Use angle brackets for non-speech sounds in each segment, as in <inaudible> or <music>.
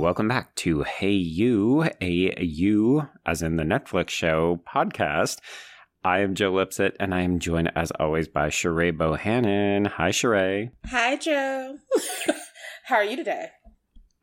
Welcome back to Hey You, a You, as in the Netflix show podcast. I am Joe Lipsett, and I am joined, as always, by Sheree Bohannon. Hi, Sheree. Hi, Joe. <laughs> How are you today?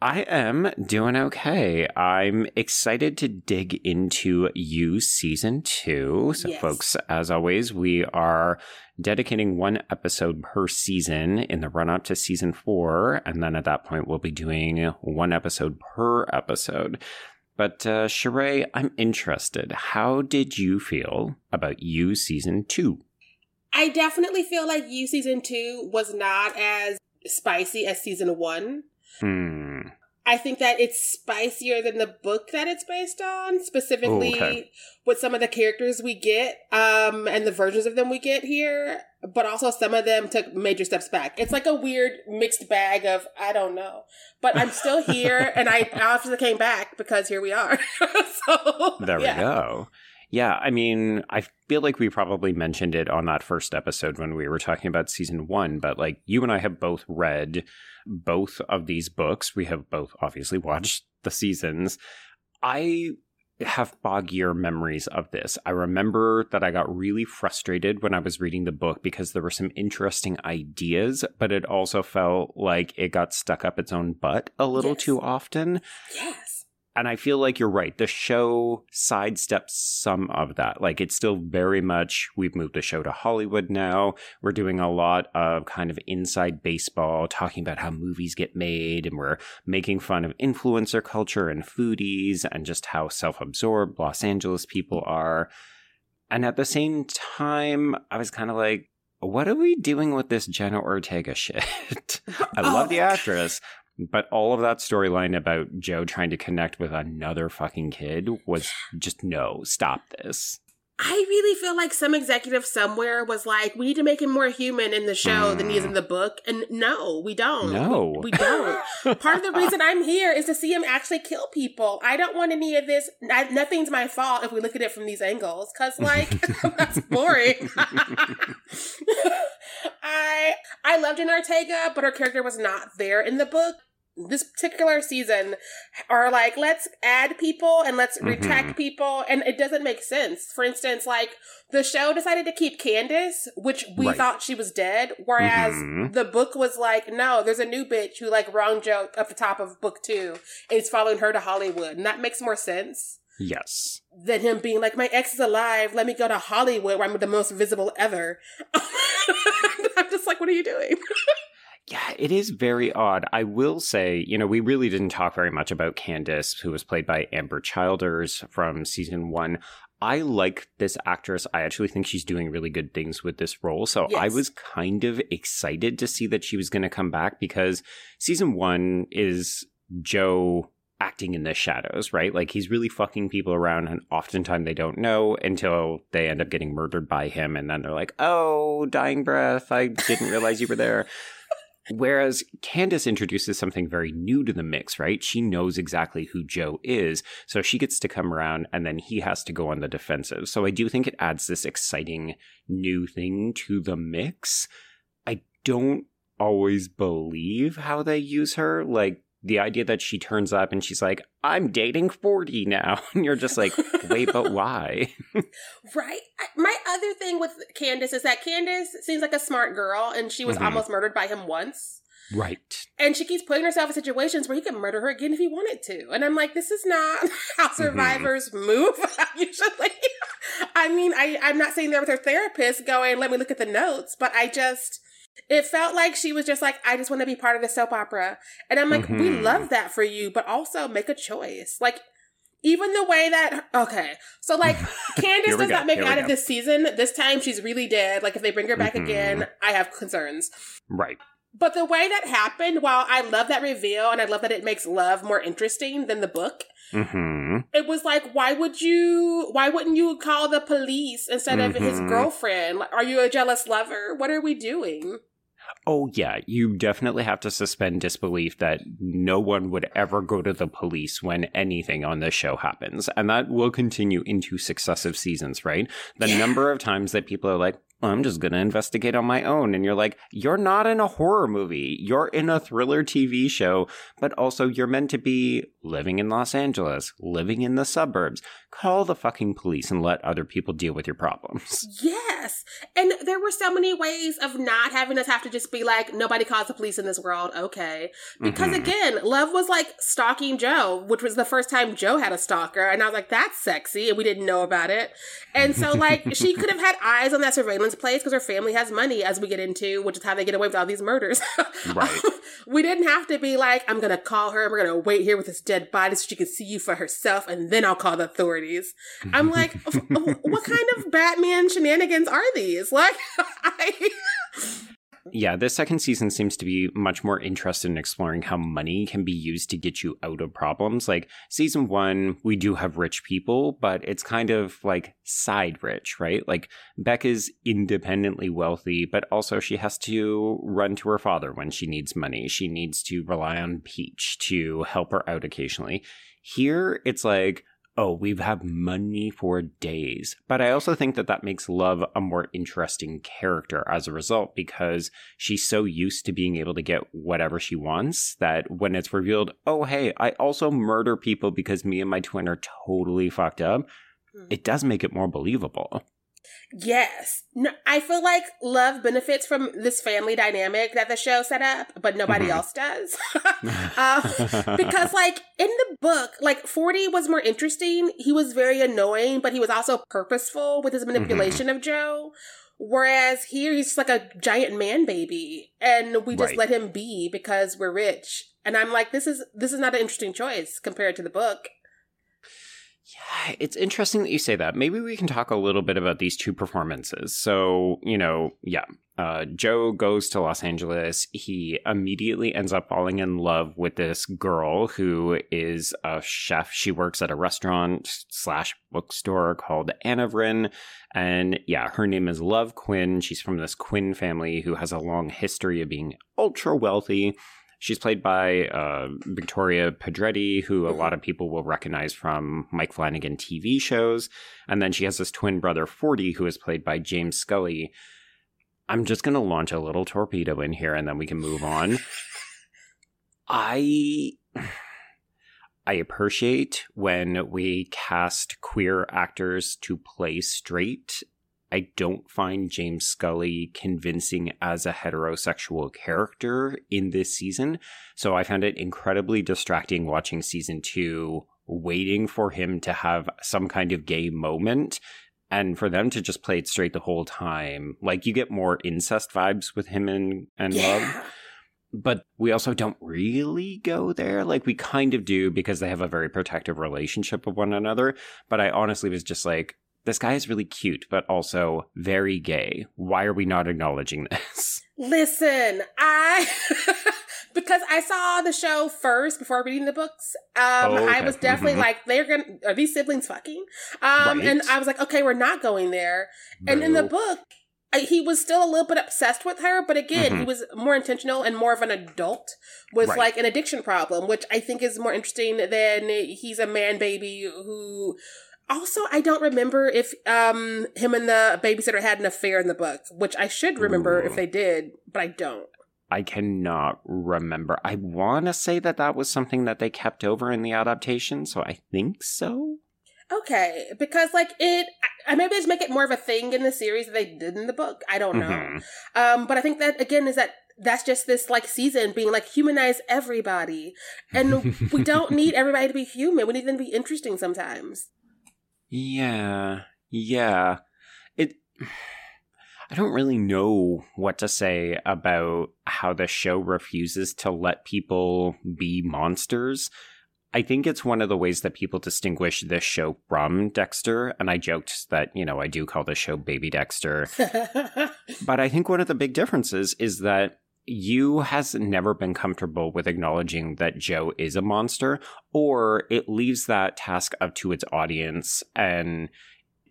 I am doing okay. I'm excited to dig into You season two. So, Yes. folks, as always, we are dedicating one episode per season in the run up to season four. And then at that point, we'll be doing one episode per episode. But, uh, Sheree, I'm interested. How did you feel about You season two? I definitely feel like you season two was not as spicy as season one. Hmm. I think that it's spicier than the book that it's based on, specifically Oh, okay. with some of the characters we get um, and the versions of them we get here, but also some of them took major steps back. It's like a weird mixed bag of, I don't know. But I'm still here and I <laughs> obviously came back because here we are. <laughs> so, There yeah. we go. Yeah, I mean, I feel like we probably mentioned it on that first episode when we were talking about season one, but like you and I have both read both of these books. We have both obviously watched the seasons. I have foggier memories of this. I remember that I got really frustrated when I was reading the book because there were some interesting ideas, but it also felt like it got stuck up its own butt a little Yes. too often. Yes. And I feel like you're right. The show sidesteps some of that. Like it's still very much, we've moved the show to Hollywood now. We're doing a lot of kind of inside baseball, talking about how movies get made, and we're making fun of influencer culture and foodies and just how self absorbed Los Angeles people are. And at the same time, I was kind of like, what are we doing with this Jenna Ortega shit? <laughs> I love the Oh. actress, but all of that storyline about Joe trying to connect with another fucking kid was <sighs> just no, stop this. I really feel like some executive somewhere was like, we need to make him more human in the show than he is in the book. And no, we don't. No. We, we don't. <laughs> Part of the reason I'm here is to see him actually kill people. I don't want any of this. I, nothing's my fault if we look at it from these angles. Cause like, <laughs> that's boring. <laughs> I, I loved Jen Ortega, but her character was not there in the book. This particular season are like, let's add people and let's retract Mhm. people, and it doesn't make sense. For instance, like the show decided to keep Candace, which we Right. thought she was dead, whereas Mhm. the book was like, no, there's a new bitch who like wrong joke at the top of book two, and he's following her to Hollywood, and that makes more sense Yes. than him being like, my ex is alive, let me go to Hollywood where I'm the most visible ever. <laughs> I'm just like, what are you doing? <laughs> Yeah, it is very odd. I will say, you know, we really didn't talk very much about Candace, who was played by Ambyr Childers from season one. I like this actress. I actually think she's doing really good things with this role. So I was kind of excited to see that she was going to come back because season one is Joe acting in the shadows, right? Like he's really fucking people around and oftentimes they don't know until they end up getting murdered by him. And then they're like, oh, dying breath. I didn't realize you were there. <laughs> Whereas Candace introduces something very new to the mix, right? She knows exactly who Joe is. So she gets to come around and then he has to go on the defensive. So I do think it adds this exciting new thing to the mix. I don't always believe how they use her. Like the idea that she turns up and she's like, I'm dating 40 now. <laughs> And you're just like, wait, but why? <laughs> Right. My other thing with Candace is that Candace seems like a smart girl, and she was Mhm. almost murdered by him once. right. And she keeps putting herself in situations where he can murder her again if he wanted to. And I'm like, this is not <laughs> how survivors move usually. I mean, I, I'm not sitting there with her therapist going, let me look at the notes, but I just, it felt like she was just like, I just want to be part of the soap opera. And I'm like, we Mhm. love that for you, but also make a choice. Like, even the way that, okay, so like, <laughs> Candace does go, not make we out of this season. This time she's really dead. Like, if they bring her back Mhm. again, I have concerns. Right. But the way that happened, while I love that reveal and I love that it makes love more interesting than the book, Mm-hmm. it was like, why would you, why wouldn't you call the police instead of his Mhm. girlfriend? Like, Are you a jealous lover? What are we doing? Oh, yeah. You definitely have to suspend disbelief that no one would ever go to the police when anything on this show happens. And that will continue into successive seasons, right? The Yeah. number of times that people are like, I'm just going to investigate on my own. And you're like, you're not in a horror movie. You're in a thriller TV show, but also you're meant to be living in Los Angeles, living in the suburbs. Call the fucking police and let other people deal with your problems. <laughs> Yes. And there were so many ways of not having us have to just be like, nobody calls the police in this world. Okay. Because Mhm. again, Love was like stalking Joe, which was the first time Joe had a stalker. And I was like, that's sexy. And we didn't know about it. And so, like, <laughs> she could have had eyes on that surveillance place because her family has money, as we get into, which is how they get away with all these murders. <laughs> Right. we didn't have to be like, I'm going to call her. We're going to wait here with this dead body so she can see you for herself. And then I'll call the authorities. I'm like, <laughs> what kind of Batman shenanigans are these? Like, <laughs> I. Yeah, this second season seems to be much more interested in exploring how money can be used to get you out of problems. Like season one, we do have rich people, but it's kind of like side rich, right? Like Beck is independently wealthy, but also she has to run to her father when she needs money. She needs to rely on Peach to help her out occasionally. Here, it's like, oh, we have had money for days. But I also think that that makes Love a more interesting character as a result because she's so used to being able to get whatever she wants that when it's revealed, oh, hey, I also murder people because me and my twin are totally fucked up, hmm. it does make it more believable. Yes. No, I feel like love benefits from this family dynamic that the show set up, but nobody Mhm. else does. uh, <laughs> <laughs> because, like, in the book, like, 40 was more interesting. He was very annoying, but he was also purposeful with his manipulation of Joe. Whereas here, he's just like a giant man baby, and we just Right. let him be because we're rich. And I'm like, this is this is not an interesting choice compared to the book. Yeah, it's interesting that you say that. Maybe we can talk a little bit about these two performances. So, you know, yeah, uh, Joe goes to Los Angeles. He immediately ends up falling in love with this girl who is a chef. She works at a restaurant slash bookstore called Anavrin. And yeah, her name is Love Quinn. She's from this Quinn family who has a long history of being ultra wealthy. She's played by uh, Victoria Pedretti, who a lot of people will recognize from Mike Flanagan TV shows. And then she has this twin brother, 40, who is played by James Scully. I'm just going to launch a little torpedo in here and then we can move on. I. I appreciate when we cast queer actors to play straight I don't find James Scully convincing as a heterosexual character in this season. So I found it incredibly distracting watching season two, waiting for him to have some kind of gay moment and for them to just play it straight the whole time. Like you get more incest vibes with him and, and love. But we also don't really go there. Like we kind of do because they have a very protective relationship with one another. But I honestly was just like, this guy is really cute, but also very gay. Why are we not acknowledging <laughs> this? Listen, I <laughs> because I saw the show first before reading the books. Um, Oh, I was definitely Mhm. like, they're gonna are these siblings fucking? Um, and I was like, okay, we're not going there. And in the book, he was still a little bit obsessed with her, but again, he Mhm. was more intentional and more of an adult with Right. like an addiction problem, which I think is more interesting than he's a man baby who. Also, I don't remember if um him and the babysitter had an affair in the book, which I should remember Ooh. if they did, but I don't. I cannot remember. I want to say that that was something that they kept over in the adaptation, so I think so. Okay, because like it, I, maybe just make it more of a thing in the series that they did in the book. I don't know. Mhm. Um, but I think that again is that that's just this like season being like humanize everybody, and we don't need <laughs> everybody to be human. We need them to be interesting sometimes. Yeah, yeah. It. <sighs> I don't really know what to say about how the show refuses to let people be monsters. I think it's one of the ways that people distinguish this show from Dexter, and I joked that, you know, I do call this show Baby Dexter. <laughs> But I think one of the big differences is that You has never been comfortable with acknowledging that Joe is a monster, or it leaves that task up to its audience and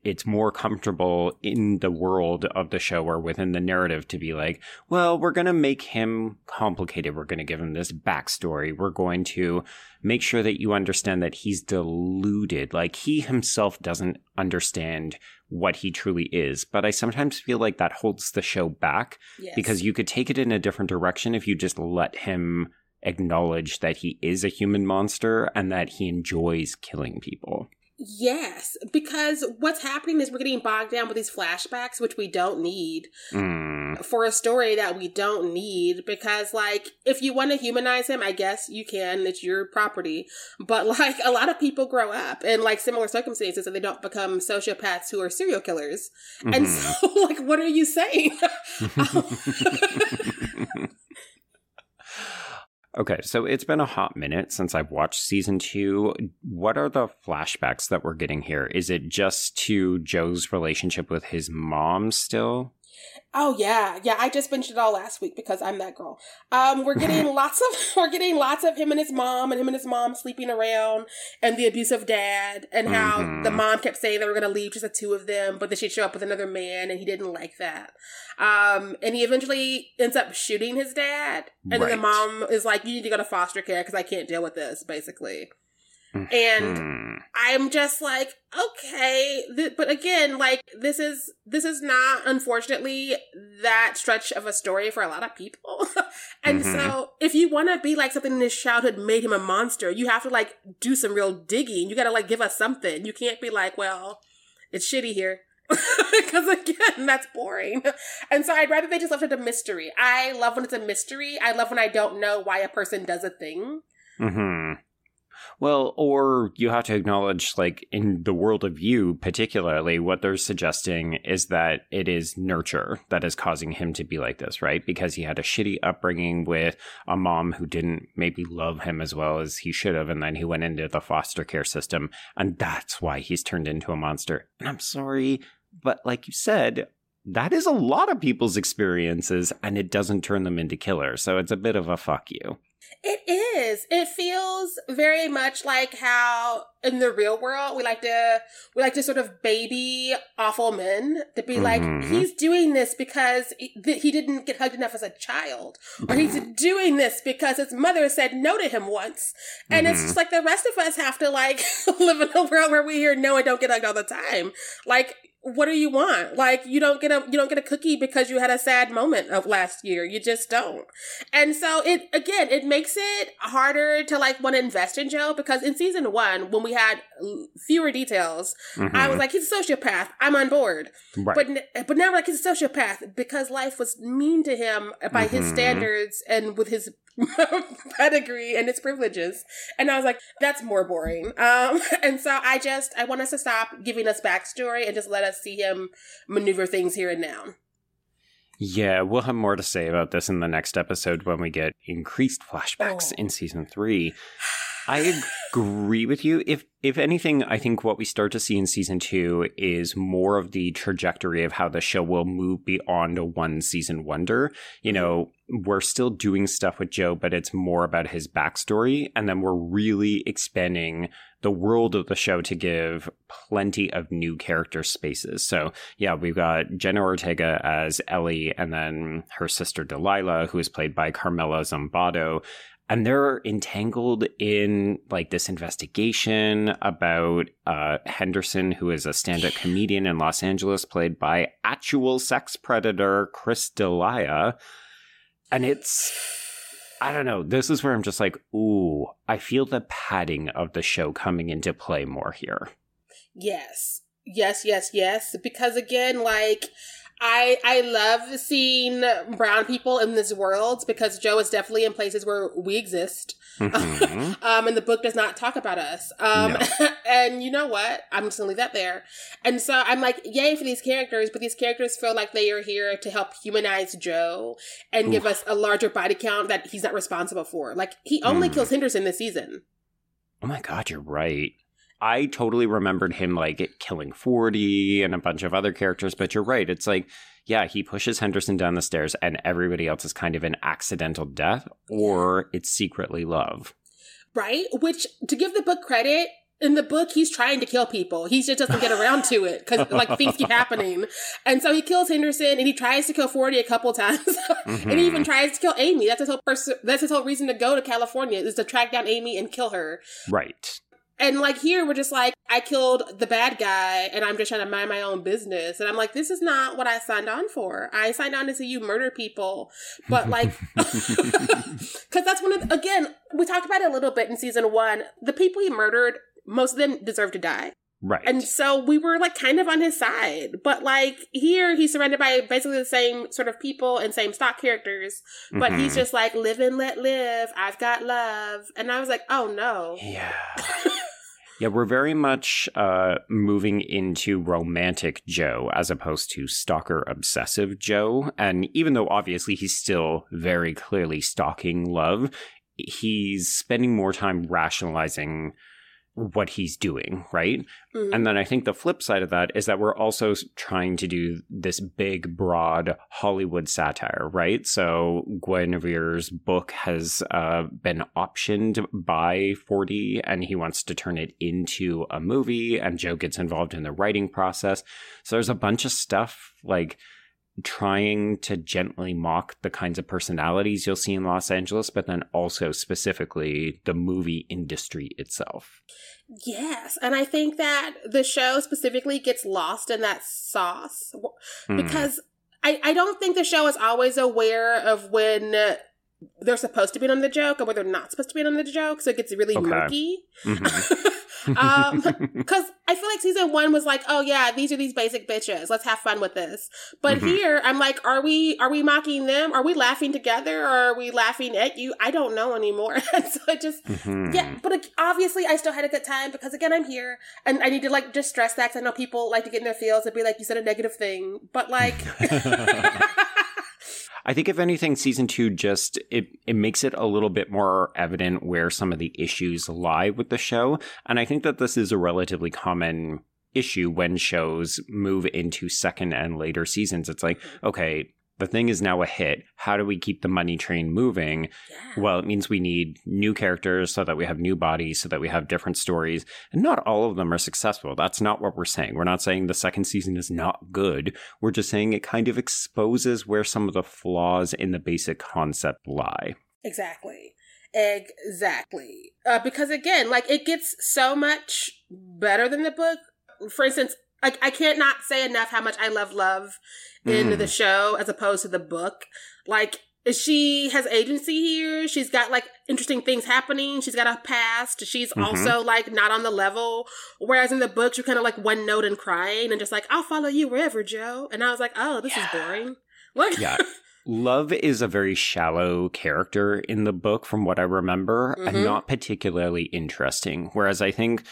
it's more comfortable in the world of the show or within the narrative to be like, well, we're going to make him complicated. We're going to give him this backstory. We're going to make sure that you understand that he's deluded. Like he himself doesn't understand what he truly is. But I sometimes feel like that holds the show back yes. because you could take it in a different direction if you just let him acknowledge that he is a human monster and that he enjoys killing people. Yes, because what's happening is we're getting bogged down with these flashbacks, which we don't need mm. for a story that we don't need. Because, like, if you want to humanize him, I guess you can, it's your property. But, <laughs> like, a lot of people grow up in, like, similar circumstances and they don't become sociopaths who are serial killers. Mm-hmm. And so, <laughs> like, what are you saying? <laughs> Okay, so it's been a hot minute since I've watched season two. What are the flashbacks that we're getting here? Is it just to Joe's relationship with his mom still? Oh yeah, yeah. I just finished it all last week because I'm that girl. Um, we're getting <laughs> lots of <laughs> we're getting lots of him and his mom and him and his mom sleeping around and the abusive dad and how mm-hmm. the mom kept saying they were gonna leave just the two of them, but then she'd show up with another man and he didn't like that. Um, and he eventually ends up shooting his dad, and right. then the mom is like, "You need to go to foster care because I can't deal with this," basically. And mm-hmm. I'm just like, okay, th- but again, like this is this is not unfortunately that stretch of a story for a lot of people. <laughs> and mm-hmm. so if you want to be like something in his childhood made him a monster, you have to like do some real digging. You got to like give us something. You can't be like, well, it's shitty here. <laughs> Because again, that's boring. And so I'd rather they just left it a mystery. I love when it's a mystery. I love when I don't know why a person does a thing. hmm well, or you have to acknowledge, like, in the world of you, particularly, what they're suggesting is that it is nurture that is causing him to be like this, right? Because he had a shitty upbringing with a mom who didn't maybe love him as well as he should have. And then he went into the foster care system. And that's why he's turned into a monster. And I'm sorry, but like you said, that is a lot of people's experiences and it doesn't turn them into killers. So it's a bit of a fuck you. It is. It feels very much like how in the real world we like to we like to sort of baby awful men to be mm-hmm. like he's doing this because he didn't get hugged enough as a child or he's doing this because his mother said no to him once and mm-hmm. it's just like the rest of us have to like <laughs> live in a world where we hear no and don't get hugged all the time like what do you want? Like you don't get a you don't get a cookie because you had a sad moment of last year. You just don't. And so it again, it makes it harder to like want to invest in Joe because in season 1 when we had fewer details, mm-hmm. I was like he's a sociopath. I'm on board. Right. But but now like he's a sociopath because life was mean to him by mm-hmm. his standards and with his <laughs> pedigree and its privileges. And I was like, that's more boring. <laughs> Um, and so I just, I want us to stop giving us backstory and just let us see him maneuver things here and now. Yeah, we'll have more to say about this in the next episode when we get increased flashbacks oh. in season three. <sighs> <sighs> <sighs> I agree with you. If if anything, I think what we start to see in season two is more of the trajectory of how the show will move beyond a one season wonder. You mm-hmm. know, we're still doing stuff with Joe, but it's more about his backstory, and then we're really expanding the world of the show to give plenty of new character spaces. So yeah, we've got Jenna Ortega as Ellie, and then her sister Delilah, who is played by Carmela Zumbado and they're entangled in like this investigation about uh, Henderson, who is a stand-up comedian in Los Angeles, played by actual sex predator Chris D'Elia, and it's I don't know. This is where I'm just like, ooh, I feel the padding of the show coming into play more here. Yes, yes, yes, yes. Because again, like I I love seeing brown people in this world because Joe is definitely in places where we exist. Mm-hmm. <laughs> um, and the book does not talk about us. Um, no. <laughs> and you know what? I'm just gonna leave that there. And so I'm like, yay for these characters, but these characters feel like they are here to help humanize Joe and Ooh. give us a larger body count that he's not responsible for. Like he only mm. kills Henderson this season. Oh my god, you're right. I totally remembered him like killing 40 and a bunch of other characters, but you're right. It's like, yeah, he pushes Henderson down the stairs and everybody else is kind of an accidental death or it's secretly love. Right? Which, to give the book credit, in the book, he's trying to kill people. He just doesn't get around to it because like things keep <laughs> happening. And so he kills Henderson and he tries to kill 40 a couple times. mm-hmm. <laughs> and he even tries to kill Amy. That's his whole pers- that's his whole reason to go to California is to track down Amy and kill her. Right. And like here, we're just like, I killed the bad guy and I'm just trying to mind my own business. And I'm like, this is not what I signed on for. I signed on to see you murder people. But like, <laughs> <laughs> because that's one of, the, again, we talked about it a little bit in season one. The people he murdered, most of them deserve to die. Right. And so we were like kind of on his side. But like here, he's surrounded by basically the same sort of people and same stock characters. But mm-hmm. he's just like, live and let live. I've got love. And I was like, oh no. Yeah. <laughs> Yeah, we're very much uh, moving into romantic Joe as opposed to stalker obsessive Joe. And even though obviously he's still very clearly stalking love, he's spending more time rationalizing what he's doing, right? Mm-hmm. And then I think the flip side of that is that we're also trying to do this big, broad Hollywood satire, right? So Guinevere's book has uh, been optioned by 40 and he wants to turn it into a movie, and Joe gets involved in the writing process. So there's a bunch of stuff like trying to gently mock the kinds of personalities you'll see in Los Angeles, but then also specifically the movie industry itself. Yes. And I think that the show specifically gets lost in that sauce hmm. because mm. I, I don't think the show is always aware of when they're supposed to be on the joke and where they're not supposed to be on the joke. So it gets really okay. murky. Mm-hmm. <laughs> um, <laughs> because I feel like season one was like, oh yeah, these are these basic bitches. Let's have fun with this. But mm-hmm. here, I'm like, are we are we mocking them? Are we laughing together? Or are we laughing at you? I don't know anymore. <laughs> so it just, mm-hmm. yeah. But obviously, I still had a good time because again, I'm here and I need to like just stress that because I know people like to get in their feels and be like, you said a negative thing, but like. <laughs> I think if anything, season two just it it makes it a little bit more evident where some of the issues lie with the show, and I think that this is a relatively common issue when shows move into second and later seasons. It's like, okay, the thing is now a hit. How do we keep the money train moving? Yeah. Well, it means we need new characters so that we have new bodies, so that we have different stories. And not all of them are successful. That's not what we're saying. We're not saying the second season is not good. We're just saying it kind of exposes where some of the flaws in the basic concept lie. Exactly. Exactly. Uh, because again, like it gets so much better than the book. For instance, I, I can't not say enough how much I love love in mm. the show as opposed to the book. Like she has agency here. She's got like interesting things happening. She's got a past. She's mm-hmm. also like not on the level. Whereas in the books, you're kind of like one note and crying and just like, I'll follow you wherever, Joe. And I was like, oh, this yeah. is boring. Like, yeah. <laughs> Love is a very shallow character in the book, from what I remember, mm-hmm. and not particularly interesting. Whereas I think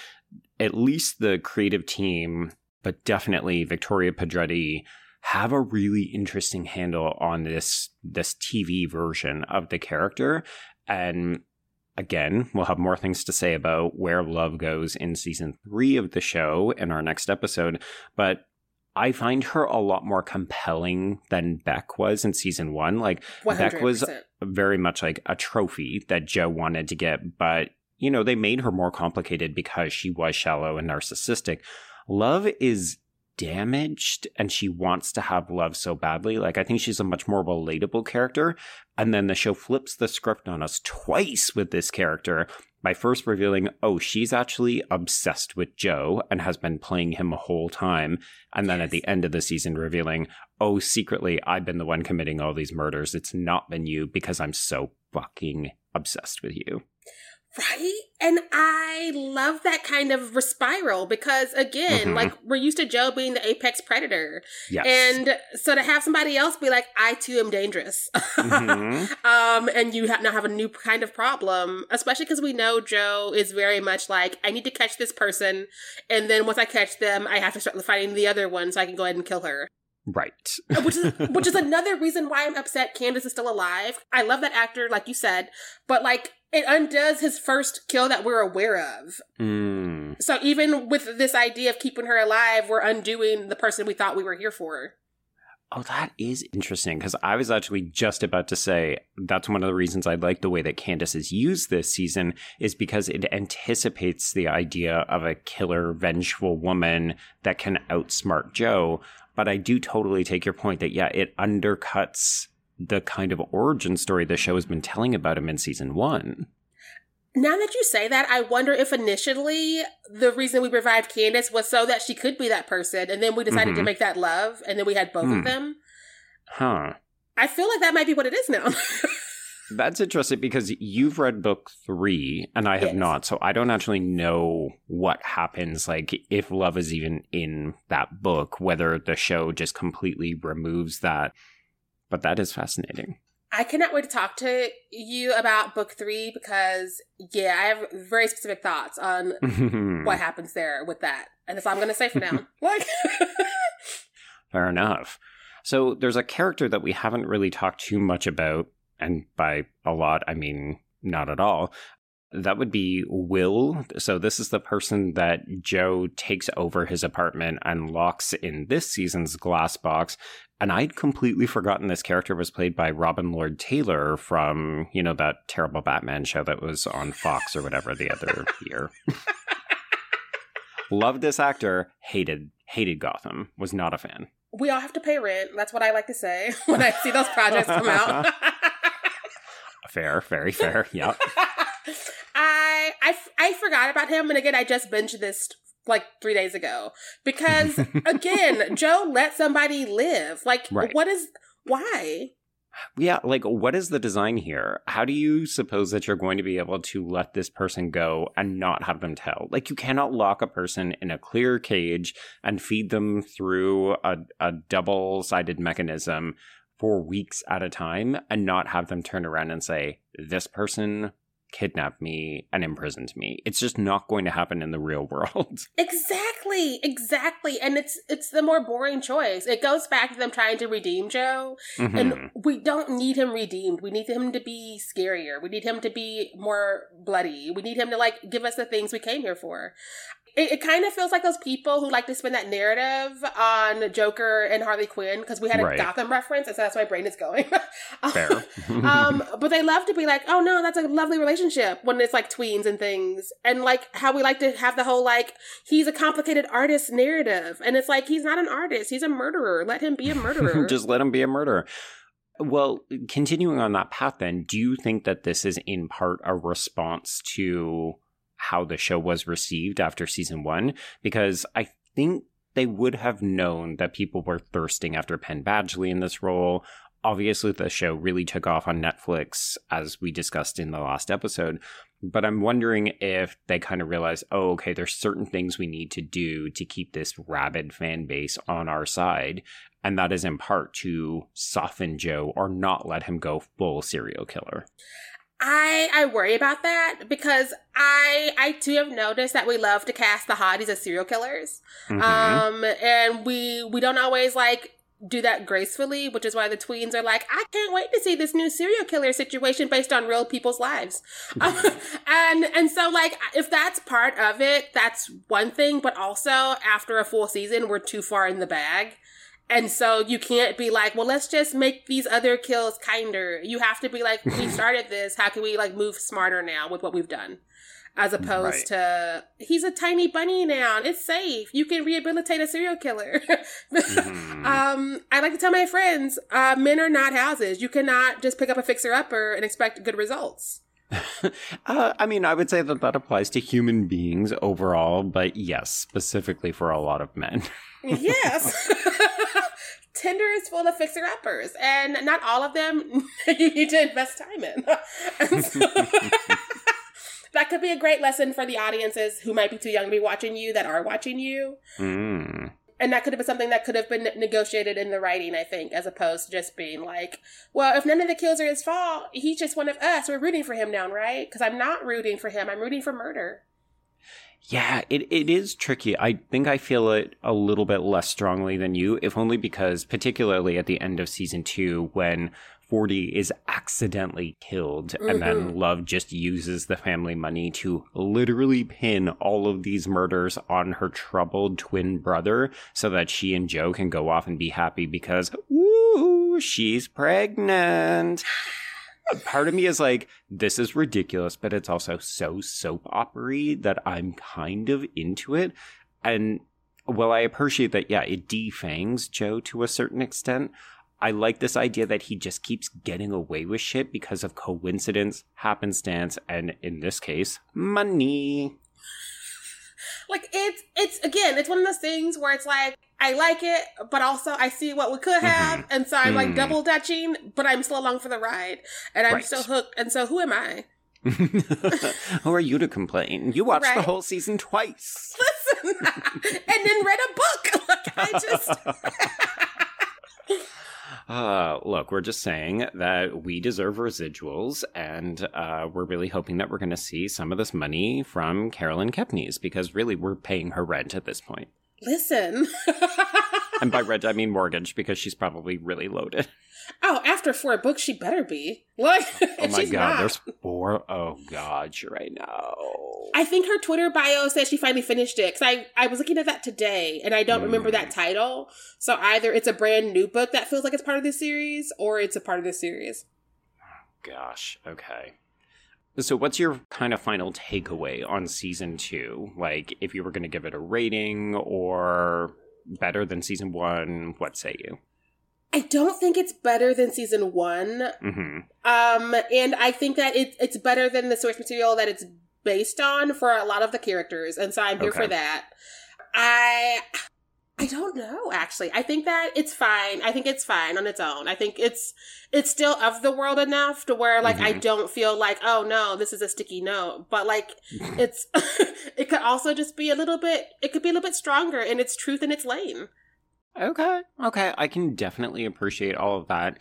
at least the creative team but definitely Victoria Pedretti have a really interesting handle on this this TV version of the character. And again we'll have more things to say about where love goes in season 3 of the show in our next episode but I find her a lot more compelling than Beck was in season 1 like 100%. Beck was very much like a trophy that Joe wanted to get but you know they made her more complicated because she was shallow and narcissistic Love is damaged and she wants to have love so badly. Like, I think she's a much more relatable character. And then the show flips the script on us twice with this character by first revealing, oh, she's actually obsessed with Joe and has been playing him a whole time. And then yes. at the end of the season, revealing, oh, secretly, I've been the one committing all these murders. It's not been you because I'm so fucking obsessed with you. Right? And I love that kind of spiral because again, mm-hmm. like we're used to Joe being the apex predator. Yes. And so to have somebody else be like, I too am dangerous. Mm-hmm. <laughs> um, and you have now have a new kind of problem, especially because we know Joe is very much like, I need to catch this person. And then once I catch them, I have to start fighting the other one so I can go ahead and kill her. Right. which is which is <laughs> another reason why I'm upset Candace is still alive. I love that actor, like you said, but like it undoes his first kill that we're aware of. Mm. So even with this idea of keeping her alive, we're undoing the person we thought we were here for. Oh, that is interesting because I was actually just about to say that's one of the reasons I like the way that Candace is used this season is because it anticipates the idea of a killer, vengeful woman that can outsmart Joe. But I do totally take your point that, yeah, it undercuts the kind of origin story the show has been telling about him in season one. Now that you say that, I wonder if initially the reason we revived Candace was so that she could be that person, and then we decided mm-hmm. to make that love, and then we had both mm. of hmm. them. Huh. I feel like that might be what it is now. <laughs> That's interesting because you've read book three and I have yes. not. So I don't actually know what happens, like if love is even in that book, whether the show just completely removes that. But that is fascinating. I cannot wait to talk to you about book three because, yeah, I have very specific thoughts on <laughs> what happens there with that. And that's all I'm going to say for now. <laughs> like, <laughs> fair enough. So there's a character that we haven't really talked too much about, and by a lot, I mean not at all. That would be Will. So this is the person that Joe takes over his apartment and locks in this season's glass box and I'd completely forgotten this character was played by Robin Lord Taylor from, you know, that terrible Batman show that was on Fox or whatever the other year. <laughs> Loved this actor, hated hated Gotham, was not a fan. We all have to pay rent. That's what I like to say <laughs> when I see those projects come out. <laughs> fair, very fair. Yep. Forgot about him, and again, I just binged this like three days ago. Because <laughs> again Joe let somebody live. Like right. what is why? Yeah like what is the design here? How do you suppose that you're going to be able to let this person go and not have them tell? Like you cannot lock a person in a clear cage and feed them through a, a double-sided mechanism for weeks at a time and not have them turn around and say this person kidnapped me and imprisoned me. It's just not going to happen in the real world. <laughs> Exactly, exactly. And it's it's the more boring choice. It goes back to them trying to redeem Joe, Mm-hmm. And we don't need him redeemed. We need him to be scarier. We need him to be more bloody. We need him to like give us the things we came here for it, it kind of feels like those people who like to spin that narrative on Joker and Harley Quinn because we had a right. Gotham reference, and so that's why my brain is going. <laughs> Fair. um, but they love to be like, oh no, that's a lovely relationship when it's like tweens and things, and like how we like to have the whole like he's a complicated artist narrative, and it's like he's not an artist, he's a murderer. Let him be a murderer. <laughs> Just let him be a murderer. Well, continuing on that path, then, do you think that this is in part a response to how the show was received after season one because I think they would have known that people were thirsting after Penn Badgley in this role. Obviously, the show really took off on Netflix, as we discussed in the last episode. But I'm wondering if they kind of realized, oh, okay, there's certain things we need to do to keep this rabid fan base on our side. And that is in part to soften Joe or not let him go full serial killer. I I worry about that because I I too have noticed that we love to cast the hotties as serial killers, mm-hmm. um, and we we don't always like do that gracefully, which is why the tweens are like, I can't wait to see this new serial killer situation based on real people's lives. um, <laughs> <laughs> and and so like if that's part of it, that's one thing, but also after a full season, we're too far in the bag. And so you can't be like, well, let's just make these other kills kinder. You have to be like, we <laughs> started this. How can we like move smarter now with what we've done? As opposed right. to, he's a tiny bunny now. It's safe. You can rehabilitate a serial killer. mm-hmm. <laughs> um, I like to tell my friends, uh, men are not houses. You cannot just pick up a fixer upper and expect good results. <laughs> uh, I mean, I would say that that applies to human beings overall, but yes, specifically for a lot of men. yes. Tinder is full of fixer uppers, and not all of them <laughs> you need to invest time in. <laughs> So, <laughs> that could be a great lesson for the audiences who might be too young to be watching you that are watching you. Mm. And that could have been something that could have been negotiated in the writing, I think, as opposed to just being like, well, if none of the kills are his fault, he's just one of us. We're rooting for him now, right? Because I'm not rooting for him. I'm rooting for murder. Yeah, it, it is tricky. I think I feel it a little bit less strongly than you, if only because, particularly at the end of season two, when 40 is accidentally killed, mm-hmm. and then mm-hmm. Love just uses the family money to literally pin all of these murders on her troubled twin brother so that she and Joe can go off and be happy because, woo, she's pregnant. Part of me is like, this is ridiculous, but it's also so soap opery that I'm kind of into it. And well, I appreciate that, yeah, it defangs Joe to a certain extent. I like this idea that he just keeps getting away with shit because of coincidence, happenstance, and in this case, money. Like it's it's again, it's one of those things where it's like I like it, but also I see what we could have, mm-hmm. and so I'm mm. like double dutching, but I'm still along for the ride, and I'm right. still hooked. And so, who am I? <laughs> Who are you to complain? You watched right? the whole season twice. <laughs> Listen, <laughs> and then read a book. Like I just. Uh, look, we're just saying that we deserve residuals, and uh, we're really hoping that we're going to see some of this money from Caroline Kepnes because really we're paying her rent at this point. Listen. <laughs> and by rent, I mean mortgage because she's probably really loaded. Oh, after four books, she better be. Like, <laughs> oh my <laughs> god, not. there's four. Oh god, you're right now. I think her Twitter bio says she finally finished it because I I was looking at that today and I don't mm. remember that title. So either it's a brand new book that feels like it's part of this series, or it's a part of this series. Gosh, okay. So, what's your kind of final takeaway on season two? Like, if you were going to give it a rating or better than season one, what say you? I don't think it's better than season one. Mm-hmm. Um, and I think that it, it's better than the source material that it's based on for a lot of the characters. And so I'm here okay. for that. I I don't know actually. I think that it's fine. I think it's fine on its own. I think it's it's still of the world enough to where like mm-hmm. I don't feel like, oh no, this is a sticky note. But like <laughs> it's <laughs> it could also just be a little bit it could be a little bit stronger in its truth in its lane. Okay. Okay. I can definitely appreciate all of that.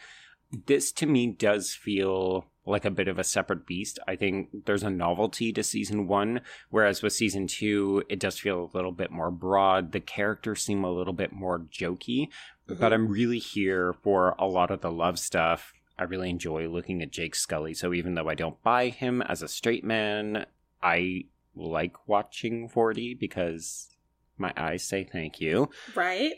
This to me does feel like a bit of a separate beast. I think there's a novelty to season one, whereas with season two, it does feel a little bit more broad. The characters seem a little bit more jokey, mm-hmm. but I'm really here for a lot of the love stuff. I really enjoy looking at Jake Scully. So even though I don't buy him as a straight man, I like watching 40 because my eyes say thank you. Right.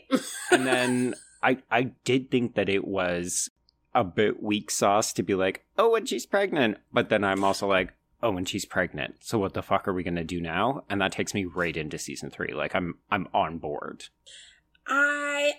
and then <laughs> I I did think that it was a bit weak sauce to be like, oh, and she's pregnant. But then I'm also like, oh, and she's pregnant. So what the fuck are we gonna do now? And that takes me right into season three. Like I'm I'm on board. I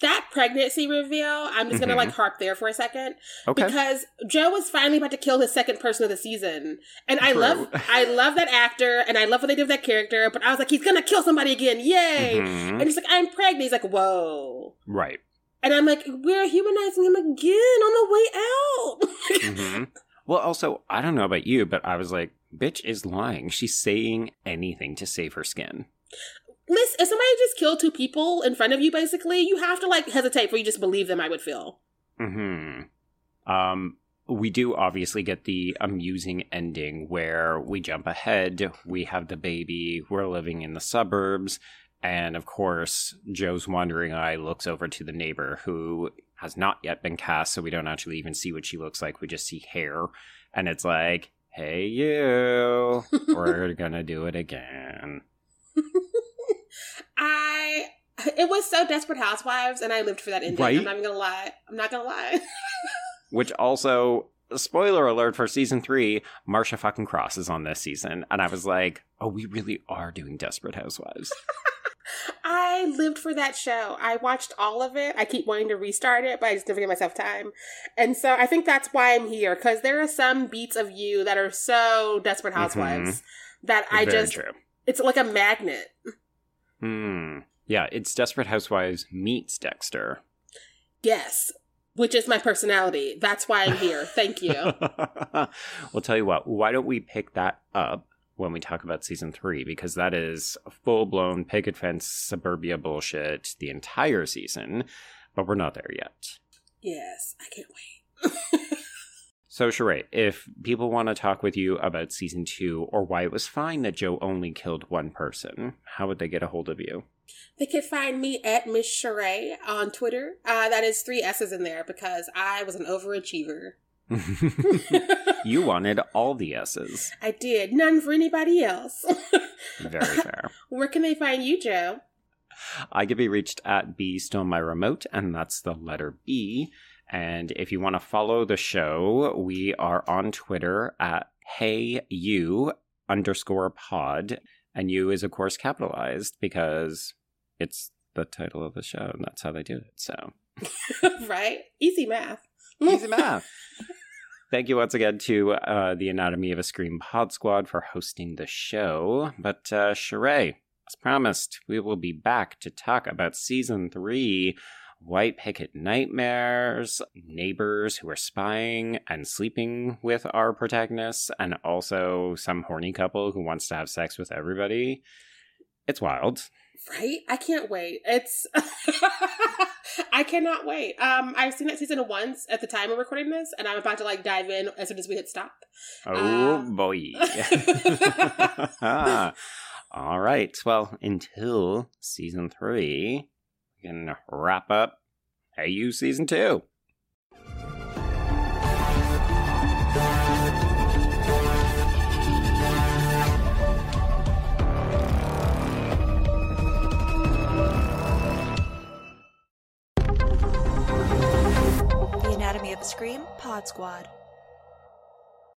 that pregnancy reveal, I'm just gonna mm-hmm. like harp there for a second. Okay. Because Joe was finally about to kill his second person of the season. And I love I love that actor and I love what they did with that character, but I was like, he's gonna kill somebody again, yay! Mm-hmm. And he's like, I'm pregnant. He's like, Whoa. Right. And I'm like, we're humanizing him again on the way out. <laughs> mm-hmm. Well, also, I don't know about you, but I was like, bitch is lying. She's saying anything to save her skin listen, if somebody just killed two people in front of you, basically, you have to like hesitate before you just believe them. I would feel. Hmm. Um. We do obviously get the amusing ending where we jump ahead. We have the baby. We're living in the suburbs. And of course, Joe's wandering eye looks over to the neighbor who has not yet been cast, so we don't actually even see what she looks like. We just see hair. And it's like, hey, you, <laughs> we're gonna do it again. <laughs> I it was so Desperate Housewives, and I lived for that ending. Right? I'm not even gonna lie. I'm not gonna lie. <laughs> Which also, spoiler alert for season three, Marcia fucking Cross is on this season, and I was like, oh, we really are doing Desperate Housewives. I lived for that show. I watched all of it. I keep wanting to restart it, but I just never give myself time. And so I think that's why I'm here because there are some beats of you that are so Desperate mm-hmm. Housewives mm-hmm. that I Very just. True. It's like a magnet. Hmm. Yeah, it's Desperate Housewives meets Dexter. Yes, which is my personality. That's why I'm here. Thank you. <laughs> we'll tell you what, why don't we pick that up when we talk about season three? Because that is full blown picket fence suburbia bullshit the entire season, but we're not there yet. Yes, I can't wait. <laughs> So, Sheree, if people want to talk with you about season two or why it was fine that Joe only killed one person, how would they get a hold of you? They can find me at Miss Sheree on Twitter. Uh, that is three S's in there because I was an overachiever. <laughs> you wanted all the S's. I did. None for anybody else. <laughs> Very fair. Where can they find you, Joe? I can be reached at B Stole My Remote, and that's the letter B. And if you want to follow the show, we are on Twitter at Hey You underscore pod. And you is, of course, capitalized because it's the title of the show, and that's how they do it. So, <laughs> right? Easy math. Easy math. <laughs> Thank you once again to uh, the Anatomy of a Scream Pod Squad for hosting the show. But, uh, Sheree, as promised, we will be back to talk about season three white picket nightmares, neighbors who are spying and sleeping with our protagonists, and also some horny couple who wants to have sex with everybody. It's wild. Right? I can't wait. It's <laughs> I cannot wait. Um I've seen that season once at the time of recording this and I'm about to like dive in as soon as we hit stop. Oh um, boy. <laughs> <laughs> All right. Well, until season 3, we can wrap up You season 2. Scream Pod Squad.